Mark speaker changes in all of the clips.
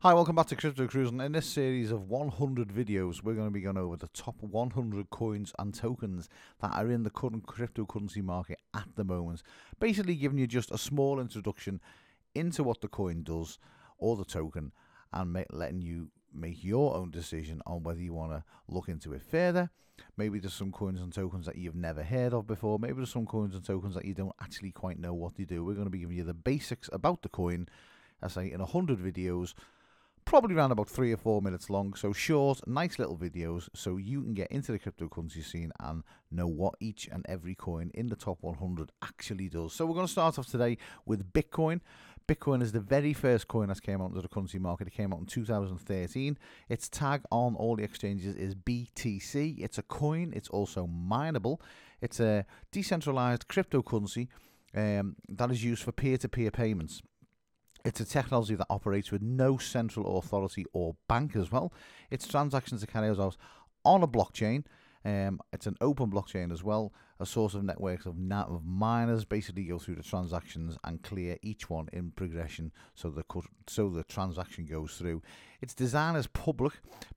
Speaker 1: Hi, welcome back to Crypto Cruise. And in this series of 100 videos, we're going to be going over the top 100 coins and tokens that are in the current cryptocurrency market at the moment. Basically, giving you just a small introduction into what the coin does or the token and letting you make your own decision on whether you want to look into it further. Maybe there's some coins and tokens that you've never heard of before. Maybe there's some coins and tokens that you don't actually quite know what they do. We're going to be giving you the basics about the coin, I say, in 100 videos probably around about three or four minutes long. So short, nice little videos so you can get into the cryptocurrency scene and know what each and every coin in the top 100 actually does. So we're going to start off today with Bitcoin. Bitcoin is the very first coin that came out into the currency market. It came out in 2013. Its tag on all the exchanges is BTC. It's a coin. It's also mineable. It's a decentralized cryptocurrency um, that is used for peer-to-peer payments. It's a technology that operates with no central authority or bank as well. Its transactions are carried out on a blockchain. Um, it's an open blockchain as well. A source of networks of, of miners basically go through the transactions and clear each one in progression, so the so the transaction goes through. Its design is public.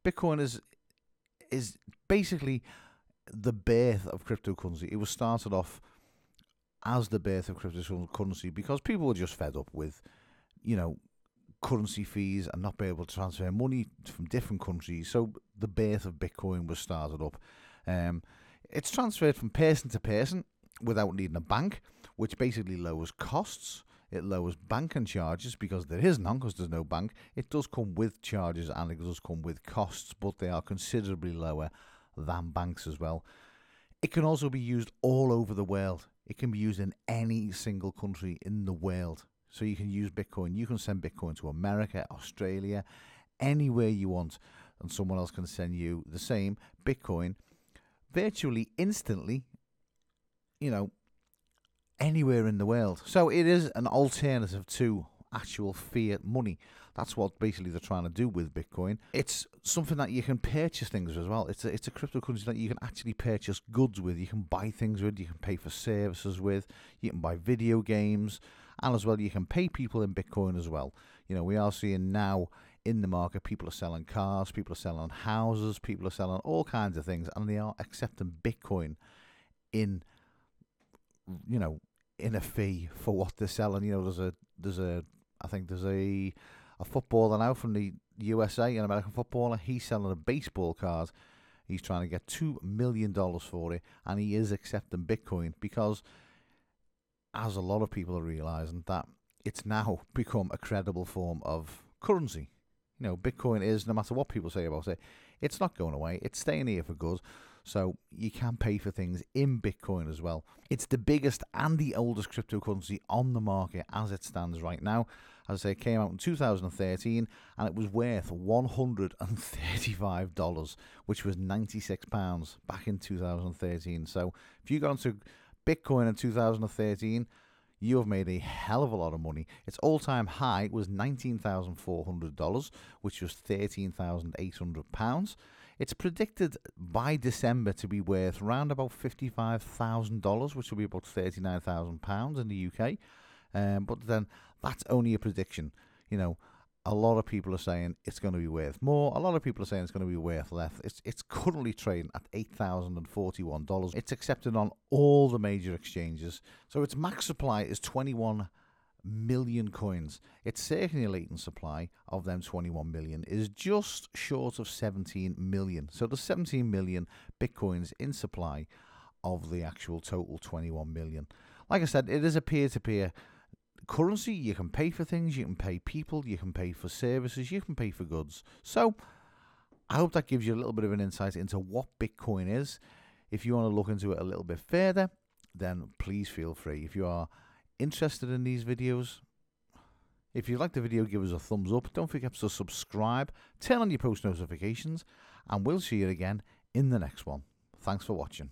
Speaker 1: Bitcoin is is basically the birth of cryptocurrency. It was started off as the birth of cryptocurrency because people were just fed up with you know, currency fees and not be able to transfer money from different countries. So the birth of Bitcoin was started up. Um, it's transferred from person to person without needing a bank, which basically lowers costs. It lowers banking charges because there is none because there's no bank. It does come with charges and it does come with costs, but they are considerably lower than banks as well. It can also be used all over the world. It can be used in any single country in the world. So you can use Bitcoin. You can send Bitcoin to America, Australia, anywhere you want, and someone else can send you the same Bitcoin virtually instantly, you know, anywhere in the world. So it is an alternative to actual fiat money. That's what basically they're trying to do with Bitcoin. It's something that you can purchase things as well. It's a, it's a cryptocurrency that you can actually purchase goods with. You can buy things with. You can pay for services with. You can buy video games and as well you can pay people in Bitcoin as well. You know, we are seeing now in the market people are selling cars, people are selling houses, people are selling all kinds of things, and they are accepting Bitcoin in you know in a fee for what they're selling. You know, there's a there's a I think there's a a footballer now from the USA, an American footballer. He's selling a baseball card. He's trying to get two million dollars for it, and he is accepting Bitcoin because as a lot of people are realizing, that it's now become a credible form of currency. You know, Bitcoin is, no matter what people say about it, it's not going away. It's staying here for good. So you can pay for things in Bitcoin as well. It's the biggest and the oldest cryptocurrency on the market as it stands right now. As I say, it came out in 2013 and it was worth $135, which was £96 back in 2013. So if you go into Bitcoin in 2013, you have made a hell of a lot of money. Its all time high was $19,400, which was £13,800. It's predicted by December to be worth around about $55,000, which will be about £39,000 in the UK. Um, but then that's only a prediction. You know, a lot of people are saying it's going to be worth more. A lot of people are saying it's going to be worth less. It's it's currently trading at eight thousand and forty one dollars. It's accepted on all the major exchanges. So its max supply is twenty one million coins. Its circulating supply of them 21 million is just short of 17 million. So there's 17 million bitcoins in supply of the actual total 21 million. Like I said, it is a peer to peer currency, you can pay for things, you can pay people, you can pay for services, you can pay for goods. So I hope that gives you a little bit of an insight into what Bitcoin is. If you want to look into it a little bit further, then please feel free. If you are interested in these videos, if you like the video, give us a thumbs up. Don't forget to subscribe, turn on your post notifications, and we'll see you again in the next one. Thanks for watching.